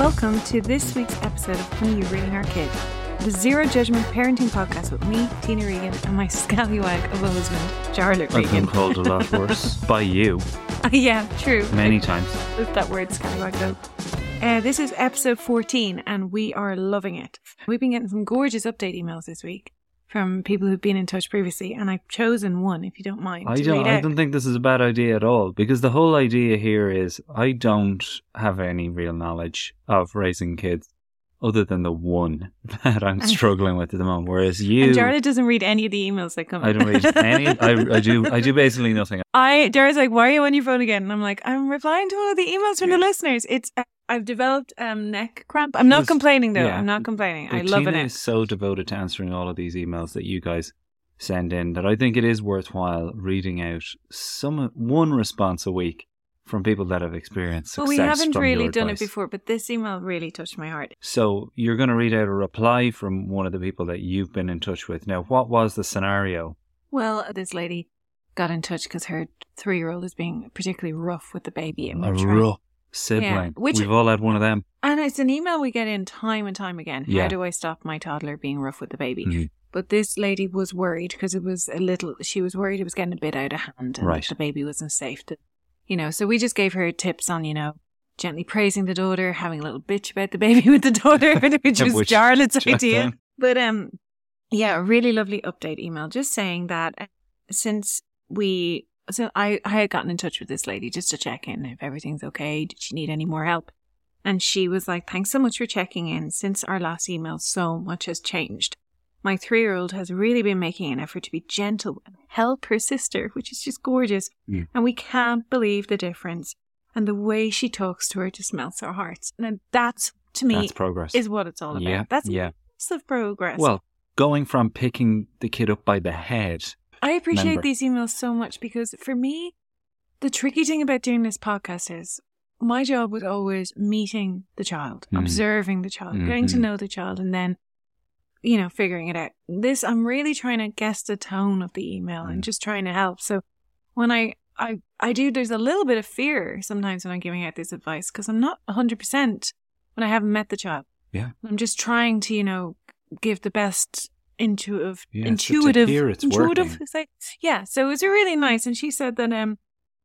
Welcome to this week's episode of When You Reading Our Kid, the zero judgment parenting podcast with me, Tina Regan, and my scallywag of a husband, Jarlath I've been called a lot worse by you yeah, true. many times. With that word, scallywag, though. Uh, this is episode 14, and we are loving it. We've been getting some gorgeous update emails this week from people who've been in touch previously, and I've chosen one, if you don't mind. I don't. I don't think this is a bad idea at all because the whole idea here is I don't have any real knowledge of raising kids other than the one that I'm struggling with at the moment. Whereas you, And doesn't read any of the emails that come. I don't read any. I, I do. I do basically nothing. I Dara's like, why are you on your phone again? And I'm like, I'm replying to all of the emails from the listeners. It's I've developed um neck cramp. I'm not Was- complaining though. yeah. I'm not complaining. I But love Tina it. is so devoted to answering all of these emails that you guys send in that I think it is worthwhile reading out some one response a week from people that have experienced success. Well, we haven't really done it before, but this email really touched my heart. So you're going to read out a reply from one of the people that you've been in touch with. Now, what was the scenario? Well, this lady got in touch because her three year old is being particularly rough with the baby. A rough sibling. which- We've all had one of them. and it's an email we get in time and time again. How do I stop my toddler being rough with the baby? Mhm. But this lady was worried because it was a little, she was worried it was getting a bit out of hand and Right. the baby wasn't safe to, you know. So we just gave her tips on, you know, gently praising the daughter, having a little bitch about the baby with the daughter, which was Which- Jarlath's idea. But um, yeah, a really lovely update email, just saying that uh, since we, so I, I had gotten in touch with this lady just to check in if everything's okay. Did she need any more help? And she was like, "Thanks so much for checking in. Since our last email, so much has changed. My three-year-old has really been making an effort to be gentle and help her sister, which is just gorgeous. Mm. And we can't believe the difference. And the way she talks to her just melts our hearts. And that's to me That's progress. is what it's all about. yeah, That's yeah. massive progress. Well, going from picking the kid up by the head. I appreciate member. these emails so much because for me, the tricky thing about doing this podcast is my job was always meeting the child, Mhm. observing the child, getting to Mhm. know the child, and then, you know, figuring it out. This, I'm really trying to guess the tone of the email and Mm. just trying to help. So when I, I, I do, there's a little bit of fear sometimes when I'm giving out this advice because I'm not 100% when I haven't met the child. Yeah. I'm just trying to, you know, give the best intuitive, Yeah, intuitive, it's intuitive. working. It's like, yeah. So it was really nice, and she said that um,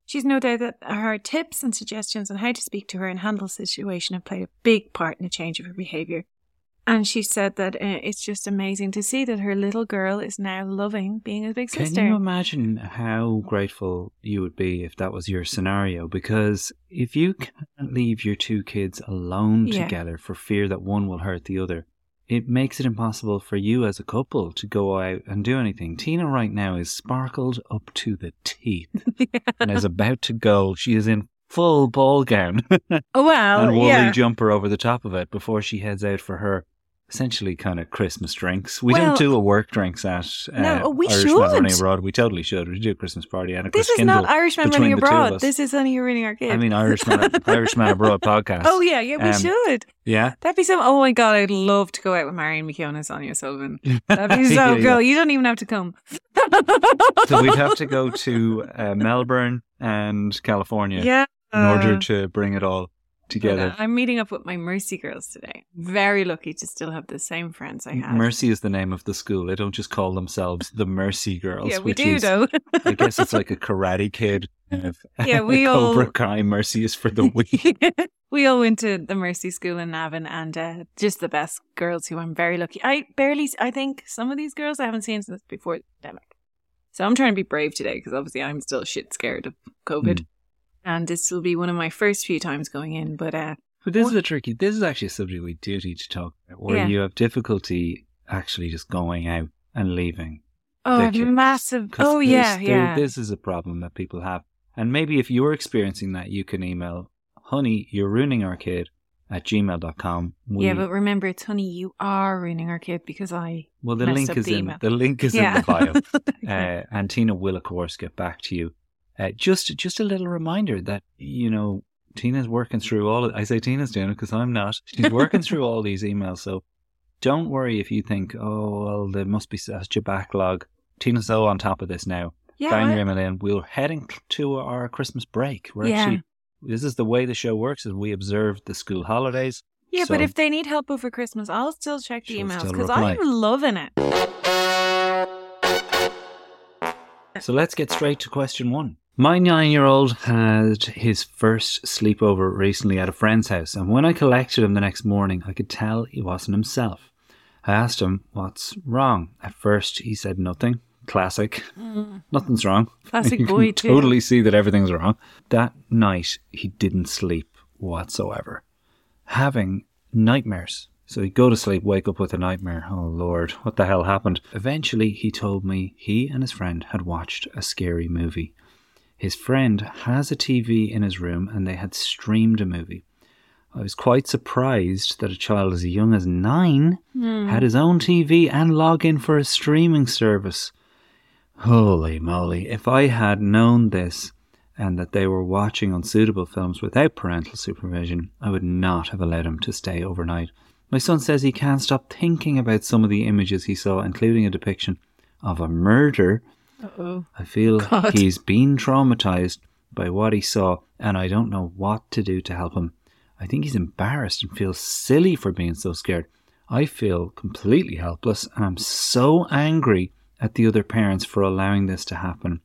she's no doubt that her tips and suggestions on how to speak to her and handle situation have played a big part in the change of her behavior. And she said that uh, it's just amazing to see that her little girl is now loving being a big Can sister. you imagine how grateful you would be if that was your scenario? Because if you can't leave your two kids alone Yeah. together for fear that one will hurt the other, it makes it impossible for you as a couple to go out and do anything. Tina right now is sparkled up to the teeth and is about to go. She is in full ball gown oh well, and woolly yeah. jumper over the top of it before she heads out for her essentially kind of Christmas drinks. We Well- don't do a work drinks at uh, No, we Irishman Running should. Abroad. We totally should. We do a Christmas party and a Christmas. This Chris is not Kindle Irishman between running the two of abroad. This is only reading our kid. I mean, Irishman, Irishman Abroad podcast. oh yeah, yeah, we Um, should. Yeah. That'd be so. Oh my god, I'd love to go out with Marion McKeown and Sonia O'Sullivan. That'd be so Yeah, yeah. cool. You don't even have to come. So we'd have to go to uh, Melbourne and California yeah. in order to bring it all together. I'm meeting up with my Mercy girls today. Very lucky to still have the same friends I had. Mercy is the name of the school. They don't just call themselves the Mercy Girls. yeah, we do is, though. I guess it's like a Karate Kid. Kind of Yeah, we all- Cobra Kai. Mercy is for the weak. we all went to the Mercy School in Navan, and uh, just the best girls who I'm very lucky. I barely, I think some of these girls I haven't seen since before the pandemic. So I'm trying to be brave today because obviously I'm still shit scared of COVID, Mm. And this will be one of my first few times going in. But uh, But this What- is a tricky. This is actually a subject we do need to talk about, where Yeah. you have difficulty actually just going out and leaving. oh, massive! Oh yeah, yeah. This is a problem that people have, and maybe if you're experiencing that, you can email, "Honey, you're ruining our kid," at gmail.com. We, yeah, but remember, it's honey, you are ruining our kid because I. well, the link is the in email. the link is yeah. in the bio. uh, and Tina will, of course, get back to you. Uh, just, just a little reminder that you know Tina's working through all. Of, I say Tina's doing it because I'm not. She's working through all these emails, so don't worry if you think, oh well, there must be such a backlog. Tina's so on top of this now. yeah, Bang your email in. We're heading to our Christmas break. We're Yeah. actually. This is the way the show works: is we observe the school holidays. Yeah, but if they need help over Christmas, I'll still check the emails because. I'm loving it. So let's get straight to question one. My nine year old had his first sleepover recently at a friend's house, and when I collected him the next morning, I could tell he wasn't himself. I asked him what's wrong. At first, he said nothing. Classic. Mm. Nothing's wrong. Classic you boy can too. totally see that everything's wrong. That night, he didn't sleep whatsoever, having nightmares. So he'd go to sleep, wake up with a nightmare. Oh Lord, what the hell happened? Eventually, he told me he and his friend had watched a scary movie. His friend has a TV in his room and they had streamed a movie. I was quite surprised that a child as young as nine hmm. had his own TV and log in for a streaming service. Holy moly, if I had known this and that they were watching unsuitable films without parental supervision, I would not have allowed him to stay overnight. My son says he can't stop thinking about some of the images he saw, including a depiction of a murder. Uh-oh. I feel God. he's been traumatized by what he saw, and I don't know what to do to help him. I think he's embarrassed and feels silly for being so scared. I feel completely helpless, and I'm so angry at the other parents for allowing this to happen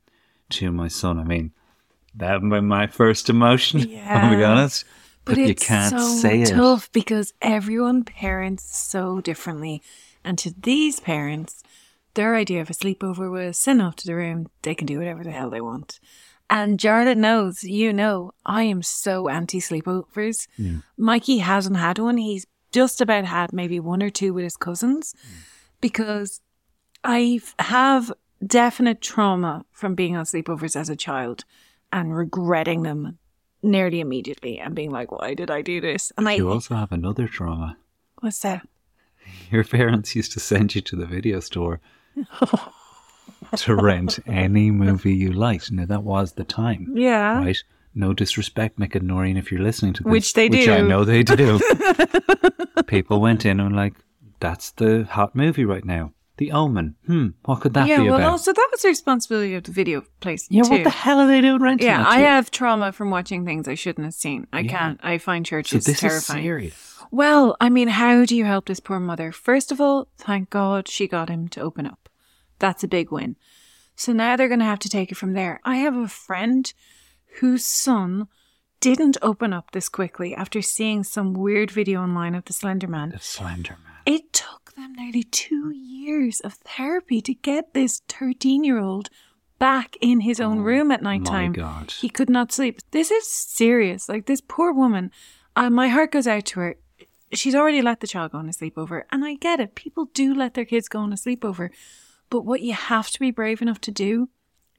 to my son. I mean, that was my first emotion. I'll be Yeah. honest. But, you can't so say it. tough because everyone parents so differently. And to these parents, their idea of a sleepover was send off to the room. They can do whatever the hell they want. And Jarlath knows, you know, I am so anti sleepovers. Mikey hasn't had one. He's just about had maybe one or two with his cousins because I have definite trauma from being on sleepovers as a child and regretting them nearly immediately and being like, why did I do this? And I, You also have another trauma. what's that? Your parents used to send you to the video store to rent any movie you liked. Now that was the time, Yeah. right? No disrespect, Mick and Noreen, if you're listening to this, Which they Which I know they do. People went in and like, that's the hot movie right now. The Omen. Hmm, what could that yeah, be well, about? also that was the responsibility of the video place. yeah, too. what the hell are they doing renting? Yeah, I to? have trauma from watching things I shouldn't have seen. I Yeah. can't. I find So churches is terrifying. serious. Well, I mean, how do you help this poor mother? First of all, thank God she got him to open up. That's a big win. So now they're going to have to take it from there. I have a friend whose son didn't open up this quickly after seeing some weird video online of the Slender Man. The Slender Man. It took them nearly two years of therapy to get this 13 year old back in his own room at night time. Oh God. He could not sleep. This is serious. Like this poor woman, uh, my heart goes out to her. She's already let the child go on a sleepover, and I get it. People do let their kids go on a sleepover, but what you have to be brave enough to do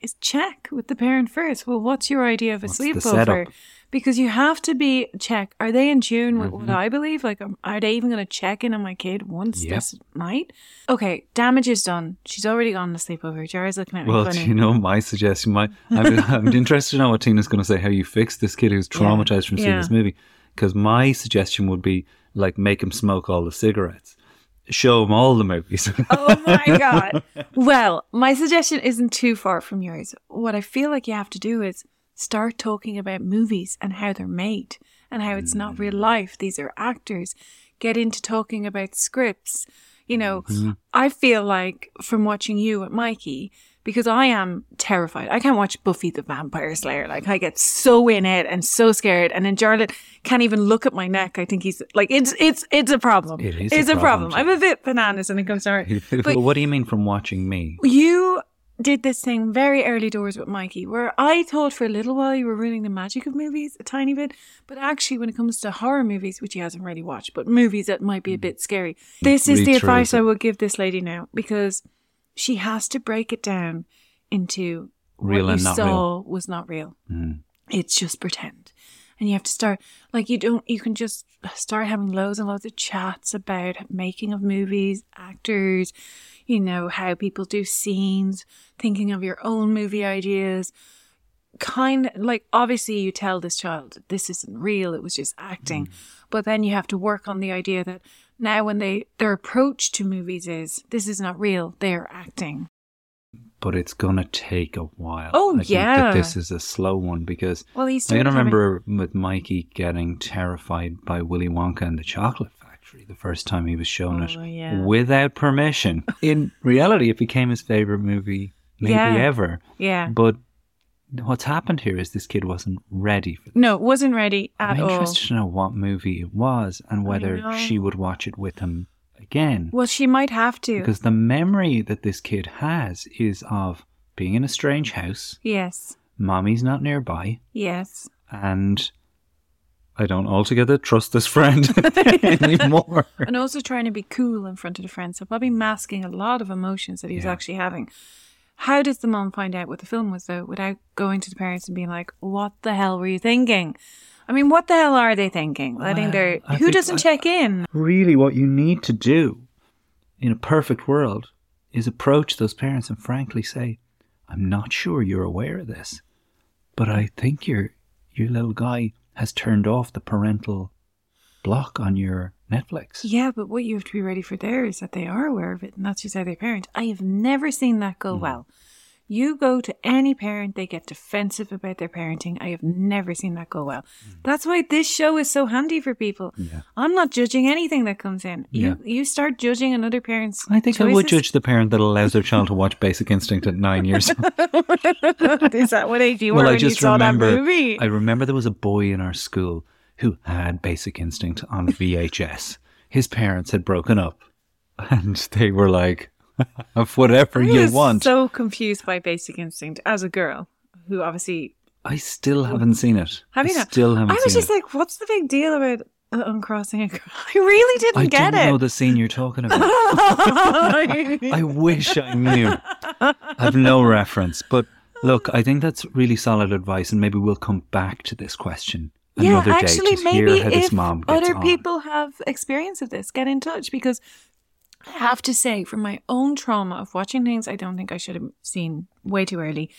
is check with the parent first. Well, what's your idea of a What's sleepover? Because you have to be check. Are they in tune with Mm-hmm. what I believe? Like, um, are they even going to check in on my kid once Yep. this night? Okay, damage is done. She's already gone to sleepover. Jerry's looking at me Well, funny. do you know my suggestion? My, I'm, I'm interested to know what Tina's going to say. How you fix this kid who's traumatized from seeing Yeah. this movie? Because my suggestion would be like make him smoke all the cigarettes, show him all the movies. Oh my god. Well, my suggestion isn't too far from yours. What I feel like you have to do is start talking about movies and how they're made and how it's not real mm. life. These are actors. Get into talking about scripts. You know, mm-hmm. I feel like from watching you at Mikey, because I am terrified. I can't watch Buffy the Vampire Slayer. Like I get so in it and so scared. And then Jarlath can't even look at my neck. I think he's like it's it's it's a problem. It is a It's a problem, problem. I'm a bit bananas when it comes to art. But what do you mean from watching me? you did this thing very early doors with Mikey, where I thought for a little while you were ruining the magic of movies a tiny bit, but actually, when it comes to horror movies, which he hasn't really watched, but movies that might be a hmm. bit scary, this is the advice. I would give this lady now because she has to break it down into Real what and you not saw was not real. Mm. It's just pretend. And you have to start, like, you don't, you can just start having loads and loads of chats about making of movies, actors, you know, how people do scenes, thinking of your own movie ideas. Kind like, obviously, you tell this child, this isn't real, it was just acting. But then you have to work on the idea that now when they, their approach to movies is, this is not real, they're acting. but it's gonna take a while. Oh, I think yeah. that this is a slow one because Well, he's I can having- remember with Mikey getting terrified by Willy Wonka and the Chocolate Factory the first time he was shown it Oh, yeah. without permission. In reality, it became his favorite movie maybe Yeah. ever. Yeah. But what's happened here is this kid wasn't ready for. No, wasn't ready at all. I'm all. interested to know what movie it was and whether she would watch it with him again. Well, she might have to. Because the memory that this kid has is of being in a strange house, yes. mommy's not nearby, Yes. and I don't altogether trust this friend anymore. And also trying to be cool in front of the friends. So probably masking a lot of emotions that he was Yeah. actually having. How does the mom find out what the film was though without going to the parents and being like, What the hell were you thinking? I mean, what the hell are they thinking? Letting Well, their I who doesn't I- check in? really, what you need to do in a perfect world is approach those parents and frankly say, I'm not sure you're aware of this, but I think your your little guy has turned off the parental block on your Netflix. Yeah, but what you have to be ready for there is that they are aware of it and that's just how they parent. I have never seen that go hmm. well. You go to any parent, they get defensive about their parenting. I have never seen that go well. Hmm. That's why this show is so handy for people. Yeah. I'm not judging anything that comes in. You you start judging another parent's I think I would judge the parent that allows their child to watch Basic Instinct at nine years old. is that what age you were well, I when you just saw remember. that movie? I remember there was a boy in our school who had Basic Instinct on VHS. His parents had broken up, and they were like, "Of whatever I you was want." so confused by Basic Instinct as a girl who obviously I still haven't seen it. have you I not? Still haven't I was just it. like, what's the big deal about uh, uncrossing a girl? I really didn't I get don't know it. the scene you're talking about. I wish I knew. I've no reference, but look, I think that's really solid advice, and maybe we'll come back to this question another day actually, to maybe hear how this if other on. people have experience of this, get in touch because I have to say, from my own trauma of watching things I don't think I should have seen way too early,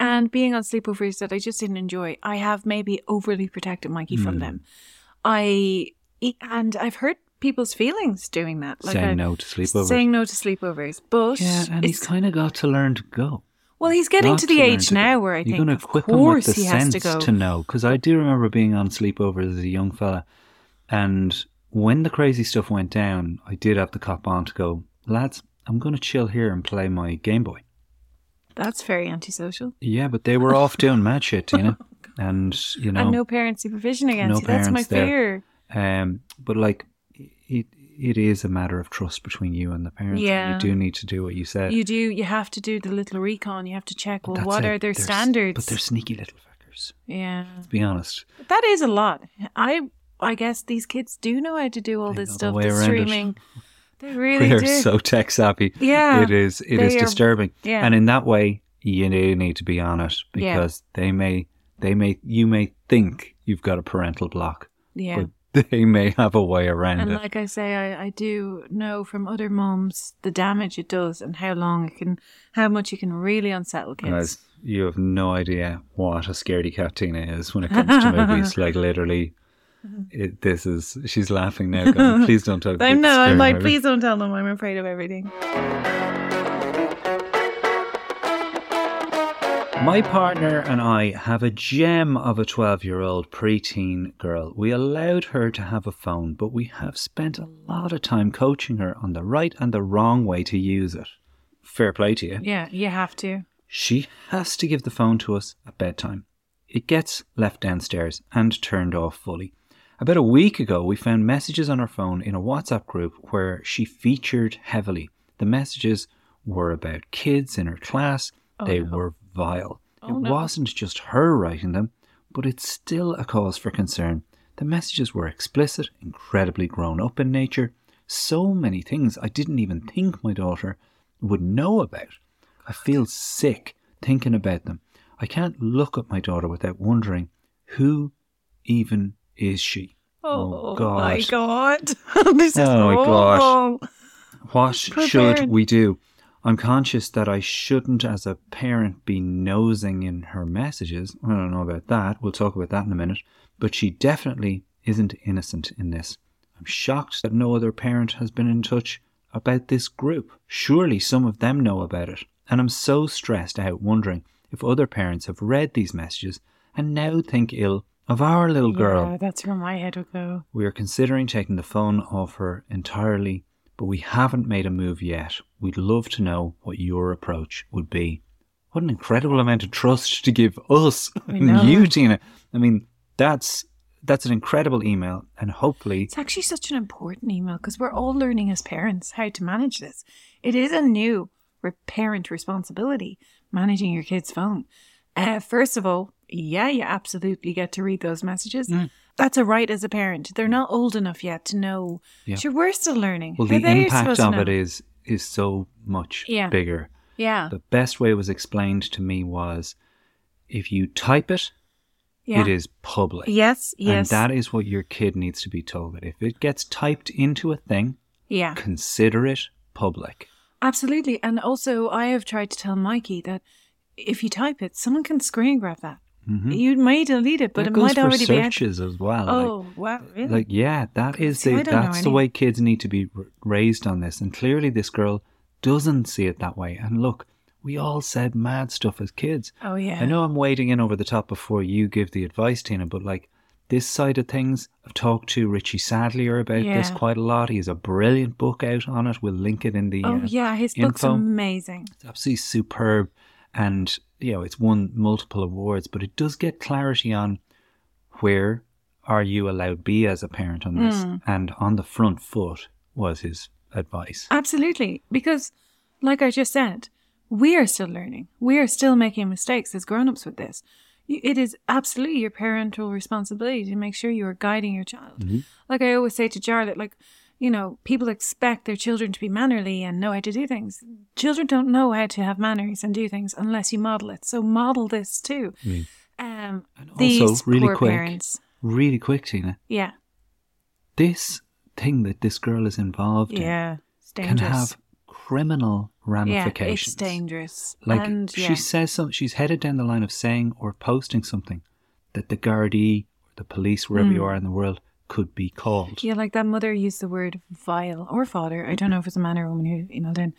and being on sleepovers that I just didn't enjoy, I have maybe overly protected Mikey Hmm. from them. I and I've hurt people's feelings doing that, like saying I- no to sleepovers. saying no to sleepovers. But yeah, and he's kind of got to learn to go. Well, he's getting to the age to now where I You're think, going to of equip him with course, the he has sense to go. know. Because I do remember being on sleepovers as a young fella, and when the crazy stuff went down, I did have the cop on to go, lads. I'm going to chill here and play my Game Boy. That's very antisocial. Yeah, but they were off doing mad shit, you know, And you know, and no parent supervision against no you. That's my there. fear. Um, but like, it it is a matter of trust between you and the parents. Yeah. you do need to do what you said. You do. You have to do the little recon. You have to check. Well, that's what it. are their They're standards? But they're sneaky little fuckers. yeah, To be honest, that is a lot. I I guess these kids do know how to do all They this the stuff. The it. streaming. They really we're do. so tech savvy. Yeah, it is. It is are- disturbing. yeah. and in that way, you do need to be on it Yeah. because they may, they may, you may think you've got a parental block, yeah. but they may have a way around And it. like I say, I, I do know from other moms the damage it does and how long it can, how much it can really unsettle kids. Guys, you have no idea what a scaredy cat Tina is when it comes to movies. Like literally, it, this is. She's laughing now. Going, Please don't talk. I know. I'm like, movies." please don't tell them. I'm afraid of everything. My partner and I have a gem of a 12 year old preteen girl. We allowed her to have a phone, but we have spent a lot of time coaching her on the right and the wrong way to use it. Fair play to you. Yeah, you have to. She has to give the phone to us at bedtime. It gets left downstairs and turned off fully. About a week ago, we found messages on her phone in a WhatsApp group where she featured heavily. The messages were about kids in her class. Oh, they were vile. Oh, it no. wasn't just her writing them, but it's still a cause for concern. The messages were explicit, incredibly grown up in nature, so many things I didn't even think my daughter would know about. I feel sick thinking about them. I can't look at my daughter without wondering who even is she? Oh, oh God. my god! this is Oh, my gosh. awful. What should we do? I'm conscious that I shouldn't, as a parent, be nosing in her messages. I don't know about that. We'll talk about that in a minute. But she definitely isn't innocent in this. I'm shocked that no other parent has been in touch about this group. Surely some of them know about it. and I'm so stressed out wondering if other parents have read these messages and now think ill of our little girl. Yeah, that's where my head would go. We are considering taking the phone off her entirely, but we haven't made a move yet. We'd love to know what your approach would be. What an incredible amount of trust to give us and you, Tina. I mean, that's that's an incredible email, and hopefully, It's actually such an important email because we're all learning as parents how to manage this. It is a new parent responsibility managing your kid's phone. Uh, first of all, yeah, you absolutely get to read those messages. Mm. That's a right as a parent. They're not old enough yet to know. Yeah. Sure, we're still learning. well, the impact of it is is so much Yeah. bigger. Yeah, The best way it was explained to me was, if you type it, yeah. it is public. Yes, yes. And that is what your kid needs to be told. That if it gets typed into a thing, yeah. consider it public. Absolutely. And also, I have tried to tell Mikey that if you type it, someone can screen grab that. You may delete it, but that it might already be out. searches as well. like- Oh, wow. Really? Like, yeah, that is See, the that's the way kids need to be raised on this. And clearly, this girl doesn't see it that way. And look, we all said mad stuff as kids. oh, yeah. I know I'm wading in over the top before you give the advice, Tina, but like this side of things, I've talked to Richie Sadlier about this quite a lot. He has a brilliant book out on it. We'll link it in the. Oh, uh, yeah. His book's info. amazing. It's absolutely superb, and you know it's won multiple awards. But it does get clarity on where are you allowed to be as a parent on this, Hmm. and on the front foot was his advice. Absolutely. Because, like I just said, we are still learning. We are still making mistakes as grown ups with this. It is absolutely your parental responsibility to make sure you are guiding your child. Mm-hmm. Like I always say to Jarlath, like, you know, people expect their children to be mannerly and know how to do things. Children don't know how to have manners and do things unless you model it. So model this too. Um, And these also, really poor quick, parents. really quick, Tina. Yeah. This thing that this girl is involved in Yeah. It's can have criminal ramifications. yeah, it's dangerous. Like and, yeah. she says something, she's headed down the line of saying or posting something that the Gardaí or the police, wherever you Mm. are in the world, could be called. Yeah, like that mother used the word vile or father. I don't know if it's a man or a woman who emailed in.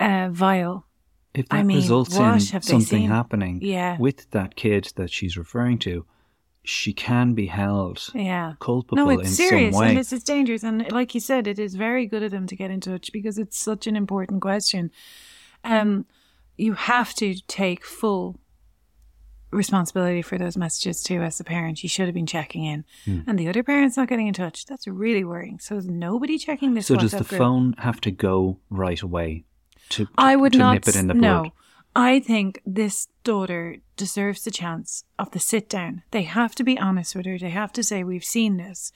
Uh, vile. If that I mean, results in something happening Yeah. with that kid that she's referring to, she can be held Yeah. culpable No, in serious some way. and it's, it's dangerous. And like you said, it is very good of them to get in touch because it's such an important question. Um, you have to take full responsibility for those messages too as a parent. You should have been checking in. Hmm. And the other parent's not getting in touch. That's really worrying. So is nobody checking this so does the group? phone have to go right away to, to, I would to not nip it in the no. bud? I think this daughter deserves the chance of the sit down. They have to be honest with her. They have to say, We've seen this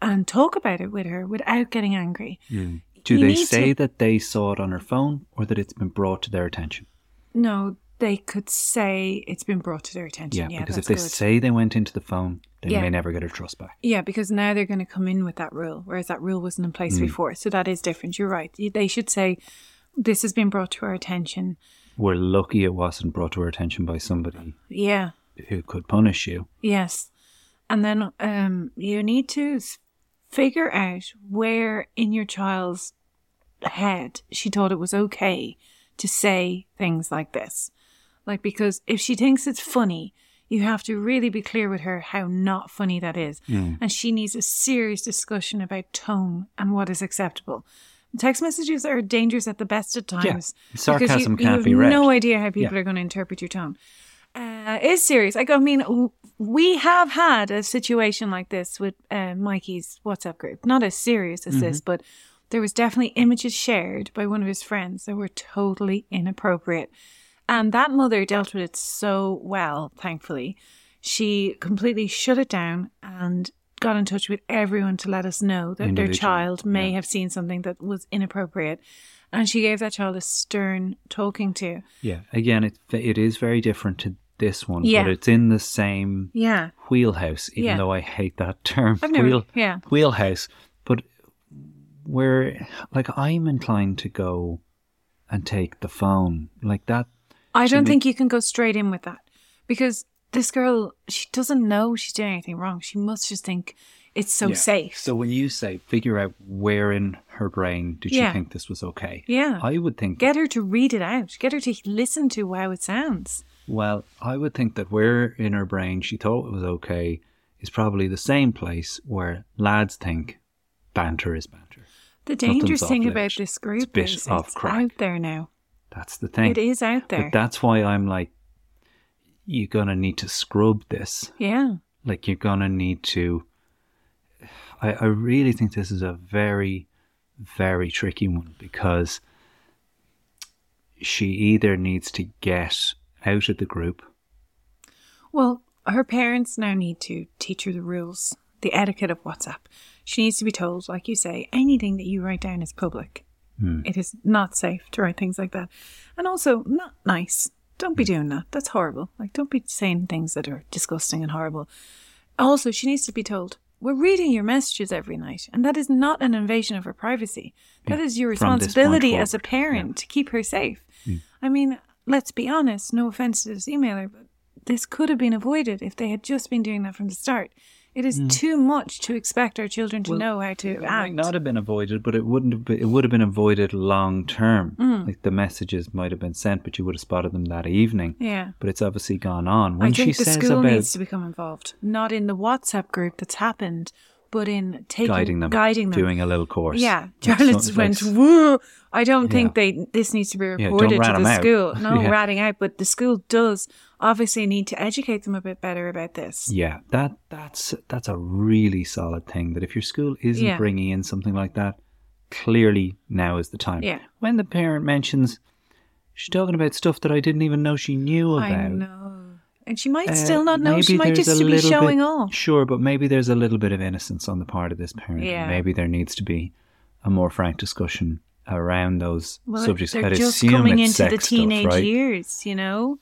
and talk about it with her without getting angry. Do You they say to- that they saw it on her phone or that it's been brought to their attention? No, they could say it's been brought to their attention. Yeah, Yeah, because if they good. say they went into the phone, they Yeah. may never get her trust back. Yeah, because now they're going to come in with that rule, whereas that rule wasn't in place before. So that is different. You're right. They should say, This has been brought to our attention. We're lucky it wasn't brought to our attention by somebody Yeah, who could punish you. Yes. And then um, you need to figure out where in your child's head she thought it was okay to say things like this. Like, because if she thinks it's funny, you have to really be clear with her how not funny that is. And she needs a serious discussion about tone and what is acceptable. Text messages are dangerous at the best of times. because Sarcasm you, can't you have be read. no idea how people Yeah. are going to interpret your tone. Uh, it's serious. Like, I mean, we have had a situation like this with uh, Mikey's WhatsApp group. Not as serious as Mm-hmm. this, but there was definitely images shared by one of his friends that were totally inappropriate. And that mother dealt with it so well, thankfully. She completely shut it down and got in touch with everyone to let us know that their child may yeah. have seen something that was inappropriate. And she gave that child a stern talking to. Yeah, again, it it is very different to this one, Yeah. but it's in the same Yeah. wheelhouse. Even Yeah. though I hate that term, never- wheel yeah. wheelhouse. But where, like, I'm inclined to go and take the phone like that. I don't think you can go straight in with that because this girl, she doesn't know she's doing anything wrong. She must just think it's so Yeah. safe. So when you say figure out where in her brain did Yeah. she think this was okay? yeah. I would think Get her to read it out. Get her to listen to how it sounds. well, I would think that where in her brain she thought it was okay is probably the same place where lads think banter is banter. The dangerous thing about this group is off it's crack. out there now. That's the thing. It is out there. But that's why I'm like you're gonna need to scrub this. yeah. Like you're gonna need to I, I really think this is a very, very tricky one because she either needs to get out of the group. Well, her parents now need to teach her the rules, the etiquette of WhatsApp. She needs to be told, like you say, anything that you write down is public. Hmm. It is not safe to write things like that. And also, not nice. Don't be doing that. That's horrible. Like, don't be saying things that are disgusting and horrible. Also, she needs to be told, we're reading your messages every night, and that is not an invasion of her privacy. That Yeah, is your from this point responsibility as a parent yeah. to keep her safe. Mm. I mean, let's be honest, no offense to this emailer, but this could have been avoided if they had just been doing that from the start. It is too much to expect our children to Mm. Well, know how to It act. might not have been avoided, but it wouldn't have been, it would have been avoided long term. Mm. Like the messages might have been sent, but you would have spotted them that evening. yeah. But it's obviously gone on. When I she think the says school about needs to become involved, not in the WhatsApp group that's happened, but in taking guiding them, guiding them. doing a little course, Yeah, Like Jarlath went. Woo! I don't think they. This needs to be reported rat to the out. school. No Yeah. ratting out, but the school does obviously need to educate them a bit better about this. Yeah, that that's that's a really solid thing. That if your school isn't Yeah. bringing in something like that, clearly now is the time. Yeah. When the parent mentions she's talking about stuff that I didn't even know she knew about. I know, and she might uh, still not know. She might just be showing bit- off. Sure, but maybe there's a little bit of innocence on the part of this parent. Yeah. Maybe there needs to be a more frank discussion around those Well, subjects. they're I'd just coming into the teenage stuff, right? years, you know,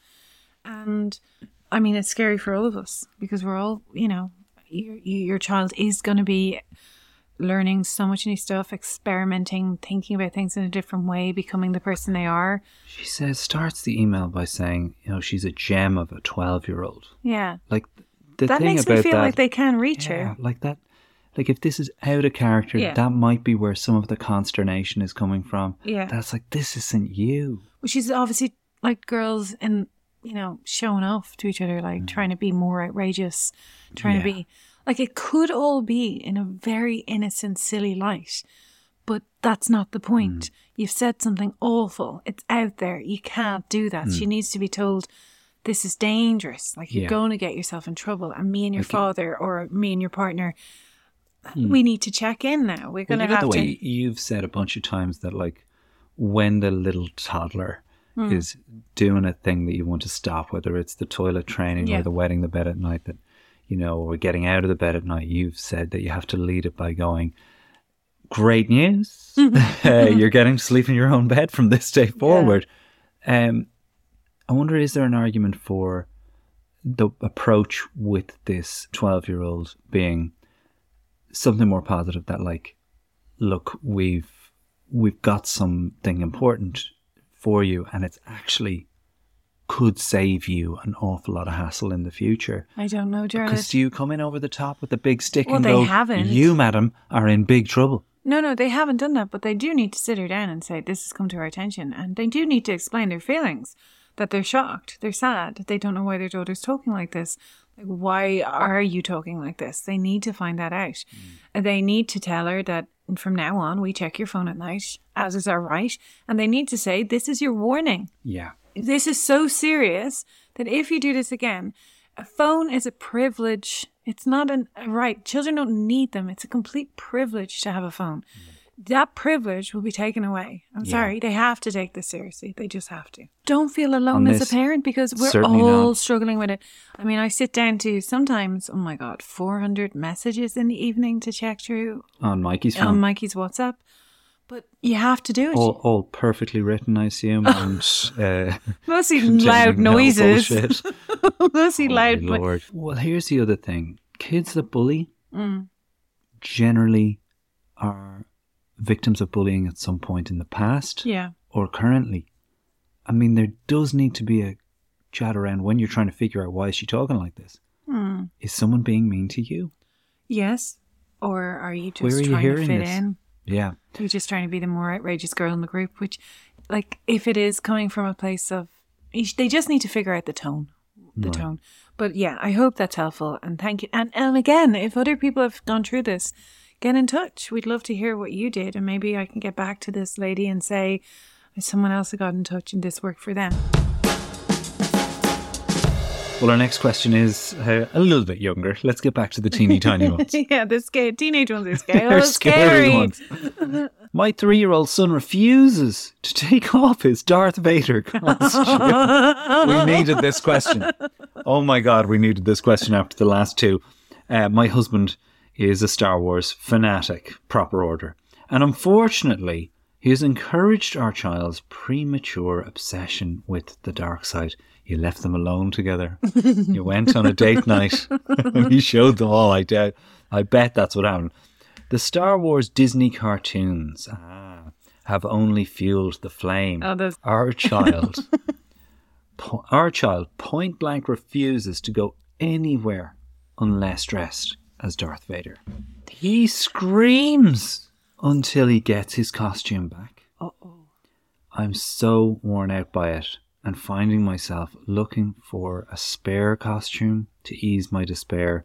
and I mean it's scary for all of us because we're all, you know, your your child is going to be learning so much new stuff, experimenting, thinking about things in a different way, becoming the person they are. She says starts the email by saying, you know, she's a gem of a twelve-year-old. Yeah, Like the that thing makes about me feel that, like they can reach yeah, her. like that. Like if this is out of character, Yeah. that might be where some of the consternation is coming from. Yeah, That's like this isn't you. well, she's obviously like girls in you know showing off to each other, like trying to be more outrageous, trying to Mm. Be like it could all be in a very innocent, silly light, but that's not the Mm. point. You've said something awful. It's out there. You can't do that. She needs to be told. This is dangerous. Like you're Mm. Yeah. going to get yourself in trouble. And me and your Like- father, or me and your partner, Hmm. we need to check in now. We're going Well, to have the way to. you've said a bunch of times that like when the little toddler Hmm. is doing a thing that you want to stop, whether it's the toilet training Yeah. or the wetting the bed at night, that you know, or getting out of the bed at night, you've said that you have to lead it by going. Great news! uh, you're getting to sleep in your own bed from this day forward. Um, I wonder, is there an argument for the approach with this twelve-year-old being something more positive? That like, look, we've we've got something important for you, and it's actually could save you an awful lot of hassle in the future. I don't know, Because do you come in over the top with the big stick Well, and they go, haven't. "You, madam, are in big trouble." No, no, they haven't done that, but they do need to sit her down and say, This has come to our attention. And they do need to explain their feelings that they're shocked, they're sad, they don't know why their daughter's talking like this. Like, why are you talking like this? They need to find that out. And They need to tell her that from now on, we check your phone at night, as is our right. And they need to say, This is your warning. Yeah, This is so serious that if you do this again, a phone is a privilege. It's not an, a right. Children don't need them. It's a complete privilege to have a phone. Mm. That privilege will be taken away. I'm Yeah. sorry. They have to take this seriously. They just have to. Don't feel alone On as a parent because we're all not. struggling with it. I mean, I sit down to sometimes, oh my God, 400 messages in the evening to check through on Mikey's on Mikey's WhatsApp. But you have to do it. all, all perfectly written, I assume, and uh, Mostly loud noises. Mostly loud. Holy but- Well, here's the other thing: kids that bully Mm. generally are victims of bullying at some point in the past Yeah. or currently. I mean, there does need to be a chat around when you're trying to figure out why is she talking like this. Hmm. Is someone being mean to you? Yes. Or are you just Where are you trying to hearing fit this? in? Yeah. You're just trying to be the more outrageous girl in the group, which, like, if it is coming from a place of, they just need to figure out the tone, the Right. tone. But yeah, I hope that's helpful, and thank you. And and again, if other people have gone through this, get in touch. We'd love to hear what you did, and maybe I can get back to this lady and say, someone else got in touch and this worked for them. Well, our next question is uh, a little bit younger. Let's get back to the teeny tiny ones. yeah, the scary teenage ones are scary. They're scary. ones. My three year old son refuses to take off his Darth Vader costume. we needed this question. Oh my God, we needed this question after the last two. Uh, my husband is a Star Wars fanatic, proper order. And unfortunately, he has encouraged our child's premature obsession with the dark side. He left them alone together. he went on a date night and he showed them all. I doubt. I bet that's what happened. The Star Wars Disney cartoons ah, have only fueled the flame. Oh, Our child, po- our child, point blank refuses to go anywhere unless dressed as Darth Vader. He screams until he gets his costume back. Uh-oh. I'm so worn out by it and finding myself looking for a spare costume to ease my despair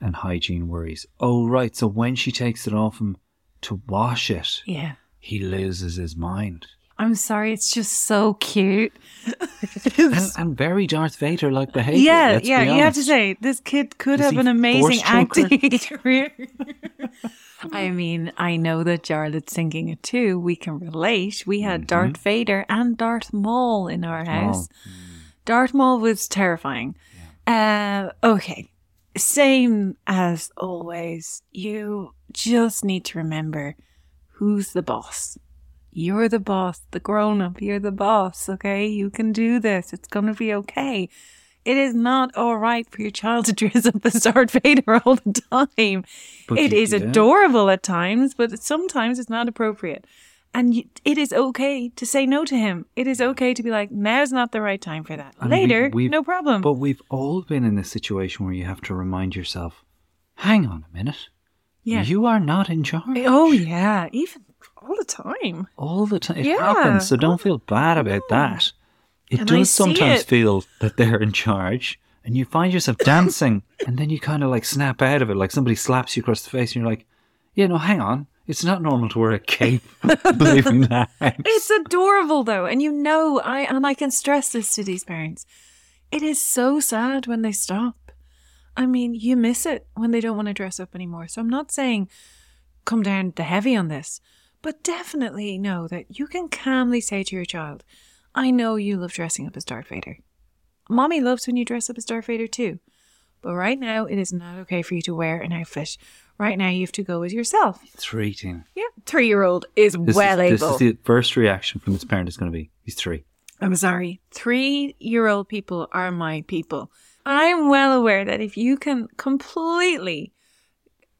and hygiene worries. Oh, right. So when she takes it off him to wash it, Yeah. he loses his mind. I'm sorry, it's just so cute. And, and very Darth Vader like behavior. yeah, yeah, be you have to say this kid could Is have an amazing acting career. I mean, I know that Jarlath's singing it too. We can relate. We had Darth Vader and Darth Maul in our house. Darth Maul was terrifying. Uh, okay, same as always. You just need to remember who's the boss. You're the boss, the grown up. You're the boss, okay? You can do this. It's going to be okay. It is not all right for your child to dress up as Darth Vader all the time. But it is yeah. adorable at times, but sometimes it's not appropriate. And you, it is okay to say no to him. It is okay to be like, now's not the right time for that. And Later, we've- no problem. But we've all been in this situation where you have to remind yourself, hang on a minute. yeah. You are not in charge. oh, yeah. Even all the time. all the time. It Yeah. happens, so don't feel bad about that. It And does sometimes it. feel that they're in charge, and you find yourself dancing, and then you kind of like snap out of it, like somebody slaps you across the face, and you're like, "Yeah, no, hang on, it's not normal to wear a cape leaving the house." It's adorable though, and you know, I and I can stress this to these parents. It is so sad when they stop. I mean, you miss it when they don't want to dress up anymore. So I'm not saying come down the heavy on this, but definitely know that you can calmly say to your child, "I know you love dressing up as Darth Vader. Mommy loves when you dress up as Darth Vader too." But right now, it is not okay for you to wear an outfit. Right now, you have to go as yourself. three. Yeah, three year old is This well is, able. This is the first reaction from this parent is going to be, "He's three. I'm sorry. Three year old people are my people. I'm well aware that if you can completely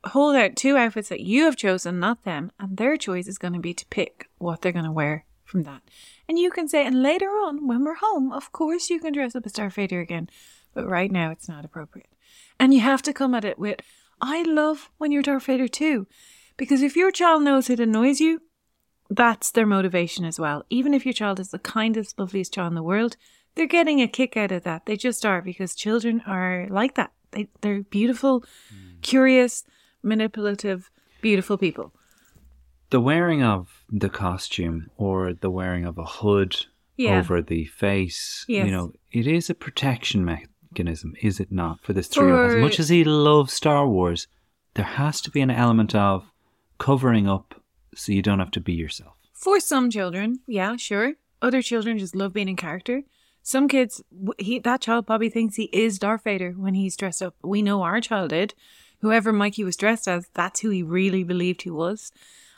hold out two outfits that you have chosen, not them, and their choice is going to be to pick what they're going to wear from that. And you can say, and later on, when we're home, of course you can dress up as Darth Vader again. But right now, it's not appropriate. And you have to come at it with, I love when you're Darth Vader too. Because if your child knows it annoys you, that's their motivation as well. Even if your child is the kindest, loveliest child in the world, they're getting a kick out of that. They just are because children are like that. They, they're beautiful, hmm. curious, manipulative, beautiful people. The wearing of the costume or the wearing of a hood Yeah. over the face, Yes. you know, it is a protection mechanism, is it not, for this three year old? As much as he loves Star Wars, there has to be an element of covering up so you don't have to be yourself. For some children, yeah, sure. Other children just love being in character. Some kids, he that child probably thinks he is Darth Vader when he's dressed up. We know our child did. Whoever Mikey was dressed as, that's who he really believed he was.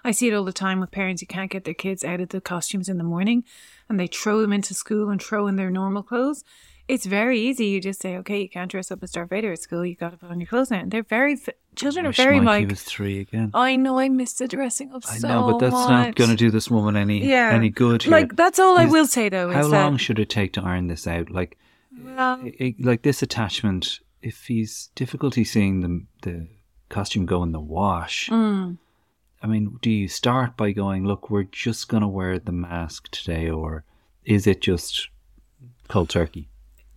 I see it all the time with parents who can't get their kids out of the costumes in the morning and they throw them into school and throw in their normal clothes. It's very easy. You just say, okay, you can't dress up as Darth Vader at school. You've got to put on your clothes now. And they're very, children are very Mikey like, was three again. I know I missed the dressing up I so know, but that's not going to do this woman any yeah. any good. Here. Like that's all I will say though. How long that should it take to iron this out? Like, Well, i- i- like this attachment, if he's difficulty seeing the the costume go in the wash, mm, I mean, do you start by going, look, we're just going to wear the mask today, or is it just cold turkey?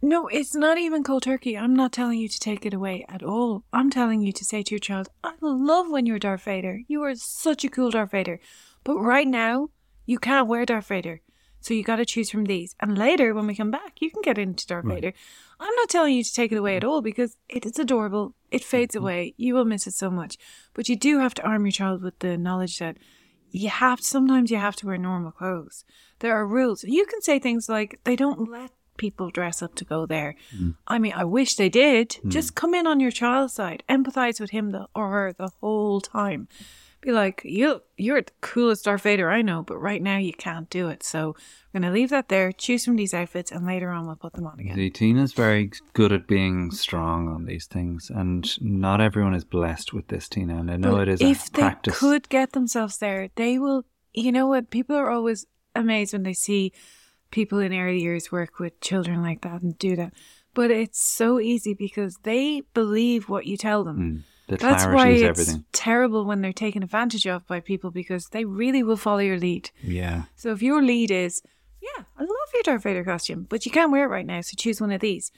no, it's not even cold turkey. I'm not telling you to take it away at all. I'm telling you to say to your child, I love when you're Darth Vader. You are such a cool Darth Vader. But right now, you can't wear Darth Vader. So you got to choose from these. And later, when we come back, you can get into Darth Right. Vader. I'm not telling you to take it away at all because it is adorable. It fades mm-hmm. away. You will miss it so much. But you do have to arm your child with the knowledge that you have sometimes you have to wear normal clothes. There are rules. You can say things like they don't let people dress up to go there. Mm. I mean, I wish they did. Mm. Just come in on your child's side, empathize with him the, or her the whole time. Be like, you, you're the coolest Darth Vader I know, but right now you can't do it. So I'm gonna leave that there. Choose from these outfits, and later on we'll put them on again. See, Tina's very good at being strong on these things, and not everyone is blessed with this, Tina. And I know But it is if a they practice. could get themselves there, they will. You know what? People are always amazed when they see people in early years work with children like that and do that. But it's so easy because they believe what you tell them. Mm, the That's why is it's everything. terrible when they're taken advantage of by people because they really will follow your lead. Yeah. So if your lead is, yeah, I love your Darth Vader costume, but you can't wear it right now, so choose one of these.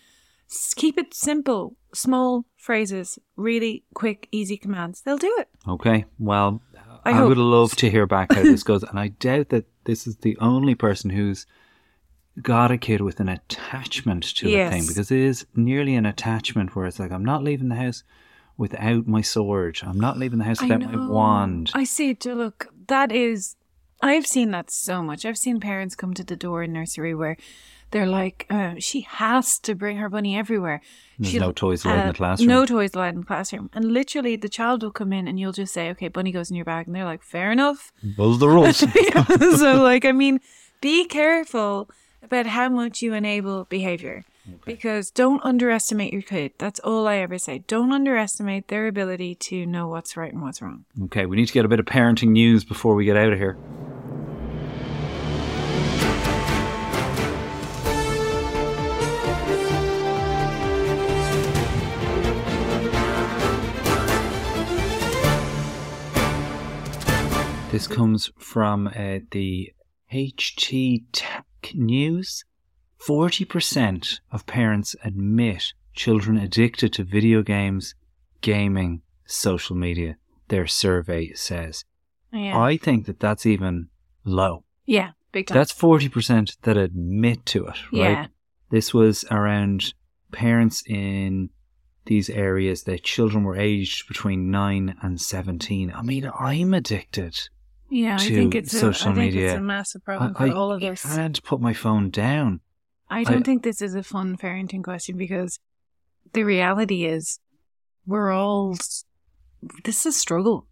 Keep it simple, small phrases, really quick, easy commands. They'll do it. Okay. Well, I I, would love to hear back how this goes, and I doubt that this is the only person who's got a kid with an attachment to a Yes. thing because it is nearly an attachment where it's like I'm not leaving the house without my sword. I'm not leaving the house without my wand. I see it. Look, that is. I've seen that so much. I've seen parents come to the door in nursery where they're like, uh, she has to bring her bunny everywhere. There's She'll- no toys allowed in uh, the classroom. No toys allowed in the classroom. And literally, the child will come in and you'll just say, okay, bunny goes in your bag. And they're like, fair enough. Those the rules. So, like, I mean, be careful about how much you enable behavior because don't underestimate your kid. That's all I ever say. Don't underestimate their ability to know what's right and what's wrong. okay, we need to get a bit of parenting news before we get out of here. This comes from uh, the HT Tech News. 40% of parents admit children addicted to video games, gaming, social media, their survey says. Yeah. I think that that's even low. yeah. Big time. That's 40% that admit to it, right? Yeah. This was around parents in these areas that children were aged between 9 and 17. I mean, I'm addicted. Yeah, I think it's a, social I think media. it's a massive problem I, for all of us. I can't put my phone down. I don't I- think this is a fun parenting question because the reality is we're all this is a struggle.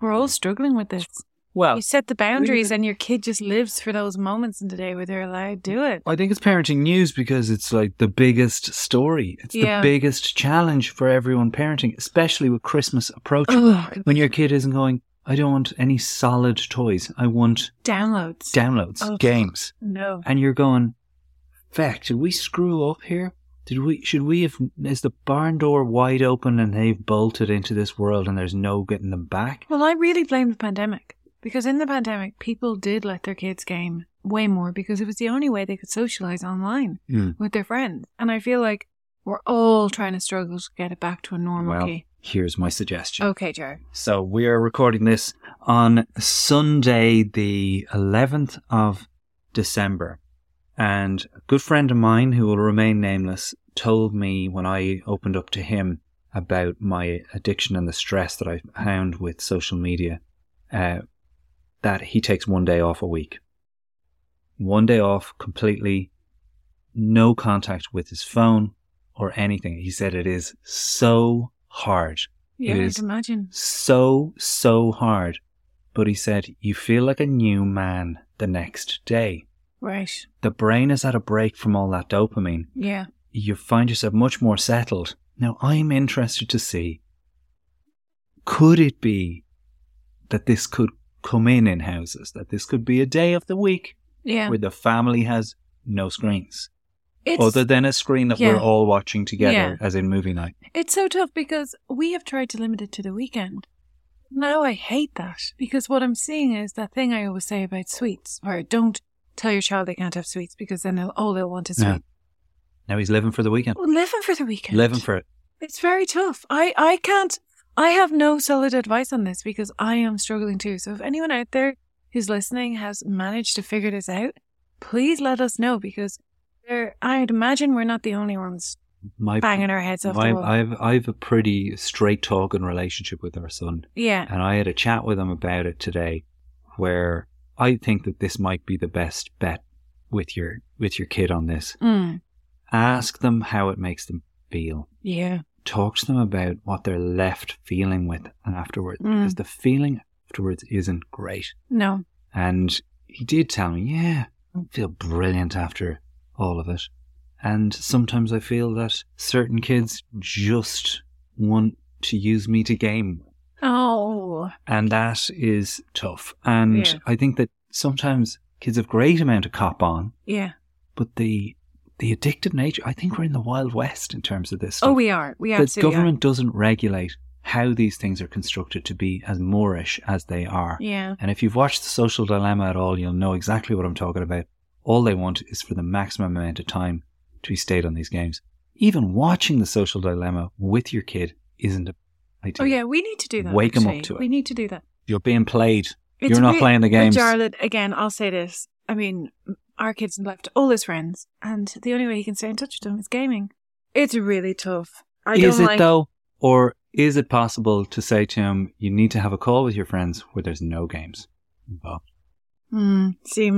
We're all struggling with this. Well, You set the boundaries and your kid just lives for those moments in the day where they're allowed to do it. I think it's parenting news because it's like the biggest story. It's Yeah. the biggest challenge for everyone parenting, especially with Christmas approaching. Ugh, When your kid isn't going, I don't want any solid toys. I want downloads. downloads, games. no. And you're going, feck, did we screw up here? Did we, should we have, is the barn door wide open and they've bolted into this world and there's no getting them back? Well, I really blame the pandemic because in the pandemic, people did let their kids game way more because it was the only way they could socialize online Mm. with their friends. And I feel like we're all trying to struggle to get it back to a normal Well, key. here's my suggestion. Okay, Joe. So we are recording this on Sunday, the 11th of December. And a good friend of mine who will remain nameless told me when I opened up to him about my addiction and the stress that I found with social media uh, that he takes one day off a week. One day off completely, no contact with his phone or anything. He said it is so hard Yeah, It I can imagine. so, so hard. But he said, you feel like a new man the next day. Right. The brain is at a break from all that dopamine. Yeah. You find yourself much more settled. Now, I'm interested to see could it be that this could come in in houses, that this could be a day of the week Yeah. where the family has no screens? It's, other than a screen that Yeah. we're all watching together, Yeah. as in movie night. it's so tough because we have tried to limit it to the weekend. Now I hate that because what I'm seeing is that thing I always say about sweets, where don't tell your child they can't have sweets because then they'll, all they'll want is Yeah. sweet. Now he's living for the weekend, Well, living for the weekend. living for it. It's very tough. I, I can't, I have no solid advice on this because I am struggling too. So if anyone out there who's listening has managed to figure this out, please let us know because there, I'd imagine we're not the only ones My, banging our heads off the wall. I've I've a pretty straight talking relationship with our son, yeah. and I had a chat with him about it today, where I think that this might be the best bet with your with your kid on this. Mm. Ask them how it makes them feel. Yeah. Talk to them about what they're left feeling with afterwards, Mm. because the feeling afterwards isn't great. No. And he did tell me, yeah, I feel brilliant after all of it. And sometimes I feel that certain kids just want to use me to game. Oh. And that is tough. And Yeah. I think that sometimes kids have great amount of cop on, Yeah. but the the addictive nature, I think we're in the Wild West in terms of this oh, stuff. Oh, we are. We the absolutely government doesn't regulate how these things are constructed to be as moorish as they are. are. Yeah. And if you've watched The Social Dilemma at all, you'll know exactly what I'm talking about. All they want is for the maximum amount of time to be stayed on these games. Even watching The Social Dilemma with your kid isn't a idea. Oh, yeah. We need to do that. Wake 'em up to it. We need to do that. You're being played. It's You're not re- playing the games. Charlotte, again, I'll say this. I mean, our kids left all his friends, and the only way he can stay in touch with them is gaming. It's really tough. I is it like, though? Or is it possible to say to him, you need to have a call with your friends where there's no games involved? Hmm. see,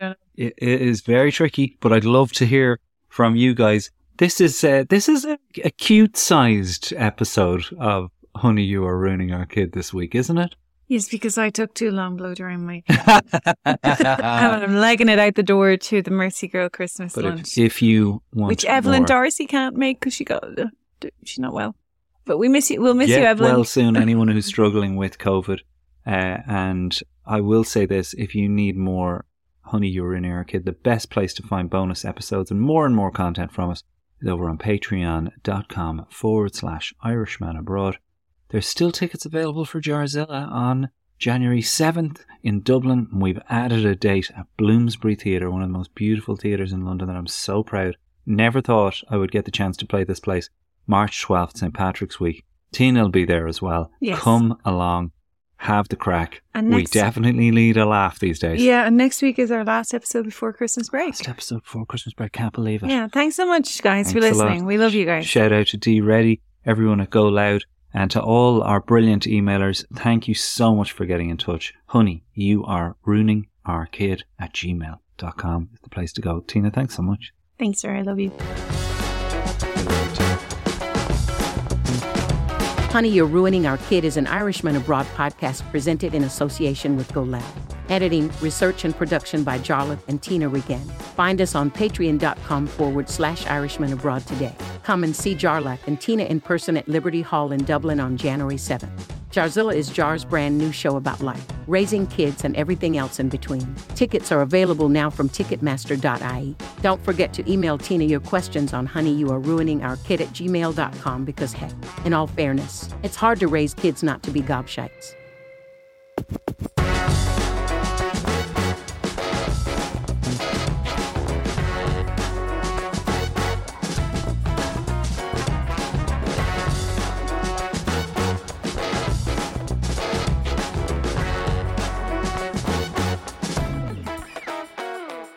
It, it is very tricky, but I'd love to hear from you guys. This is uh, this is a, a cute sized episode of Honey, You Are Ruining Our Kid this week, isn't it? yes, because I took too long blow drying my. I'm legging it out the door to the Mercy Girl Christmas but lunch, if, if you want which Evelyn more, Darcy can't make because she got uh, she's not well. But we miss you. We'll miss get you, Evelyn. well soon. Anyone who's struggling with COVID, uh, and I will say this: if you need more Honey, You Are Ruining Our Kid, the best place to find bonus episodes and more and more content from us is over on patreon.com forward slash Irishman Abroad. There's still tickets available for Jarzilla on January 7th in Dublin. And we've added a date at Bloomsbury Theatre, one of the most beautiful theatres in London that I'm so proud. Never thought I would get the chance to play this place. March 12th, St. Patrick's Week. Tina will be there as well. Yes. Come along, have the crack. And we definitely need a laugh these days. Yeah, and next week is our last episode before Christmas break. Last episode before Christmas break. Can't believe it. Yeah, thanks so much, guys, for Thanks lot. listening. We love you guys. Shout out to D Ready, everyone at Go Loud, and to all our brilliant emailers. Thank you so much for getting in touch. Honey, you are ruining our kid at gmail.com is the place to go. Tina, thanks so much. Thanks, sir. I love you. Honey, You're Ruining Our Kid is an Irishman Abroad podcast presented in association with Go Loud. Editing, research, and production by Jarlath and Tina Regan. Find us on patreon.com forward slash Irishman Abroad today. Come and see Jarlath and Tina in person at Liberty Hall in Dublin on January 7th. Jarzilla is Jar's brand new show about life, raising kids, and everything else in between. Tickets are available now from Ticketmaster.ie. Don't forget to email Tina your questions on Honey, You Are Ruining Our Kid at gmail.com because, heck, in all fairness, it's hard to raise kids not to be gobshites.